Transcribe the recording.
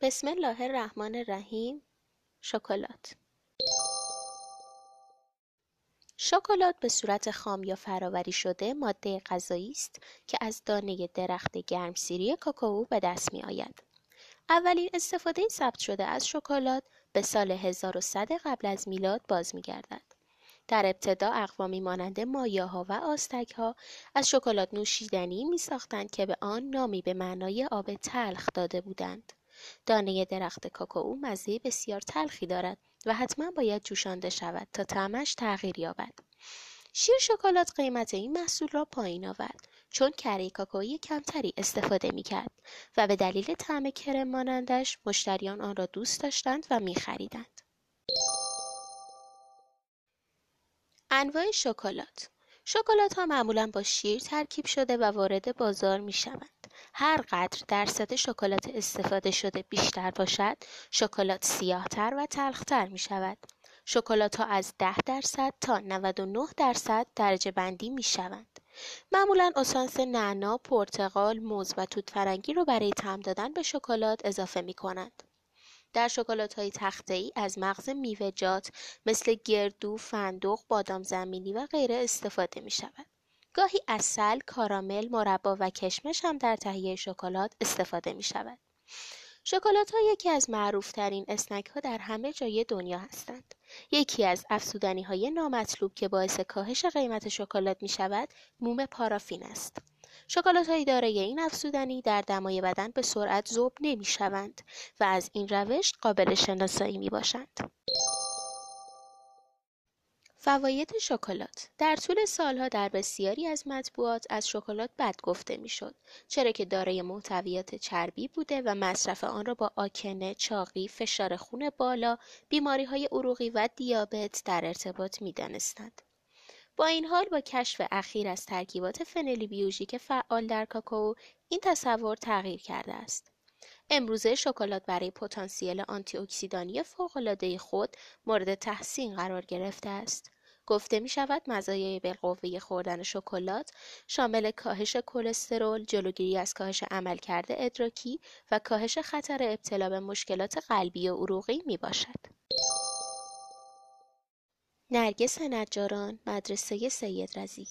بسم الله الرحمن الرحیم شکلات شکلات به صورت خام یا فراوری شده ماده غذایی است که از دانه درخت گرمسیری کاکائو به دست می آید. اولین استفاده ثبت شده از شکلات به سال 1100 قبل از میلاد باز می گردد. در ابتدا اقوامی مانند مایاها و آستک ها از شکلات نوشیدنی می ساختند که به آن نامی به معنای آب تلخ داده بودند. دانه درخت کاکائو مزه بسیار تلخی دارد و حتما باید جوشانده شود تا طعمش تغییر یابد. شیر شکلات قیمت این محصول را پایین آورد چون کره کاکائوی کمتری استفاده می کرد و به دلیل طعم کرم مانندش مشتریان آن را دوست داشتند و می خریدند. انواع شکلات شکلات ها معمولا با شیر ترکیب شده و وارد بازار می شوند. هر قدر درصد شکلات استفاده شده بیشتر باشد، شکلات سیاهتر و تلختر می شود. شکلات ها از 10 درصد تا 99 درصد درجه بندی می شوند. معمولا اسانس نعنا، پرتقال، موز و توت فرنگی رو برای طعم دادن به شکلات اضافه می کنند. در های تخته ای از مغز میوه‌جات مثل گردو، فندق، بادام زمینی و غیره استفاده می شود. گاهی اصل، کارامل، مربا و کشمش هم در تهیه شکلات استفاده می شود. شکلات ها یکی از معروف ترین اسنک ها در همه جای دنیا هستند. یکی از افسودنی های نامطلوب که باعث کاهش قیمت شکلات می شود موم پارافین است. شکلات های دارای این افزودنی در دمای بدن به سرعت ذوب نمی شوند و از این روش قابل شناسایی می باشند. فواید شکلات در طول سالها در بسیاری از مطبوعات از شکلات بد گفته می‌شد چرا که دارای محتویات چربی بوده و مصرف آن را با آکنه، چاقی، فشار خون بالا، بیماری های عروقی و دیابت در ارتباط می‌دانستند. با این حال با کشف اخیر از ترکیبات فنلی بیوژیک فعال در کاکائو این تصور تغییر کرده است. امروزه شکلات برای پتانسیل آنتی اکسیدانی فوق‌العاده خود مورد تحسین قرار گرفته است. گفته می شود مزایای بالقوه خوردن شکلات شامل کاهش کلسترول، جلوگیری از کاهش عملکرد ادراکی و کاهش خطر ابتلا به مشکلات قلبی و عروقی می باشد. نرگس نجاران مدرسه سید رزی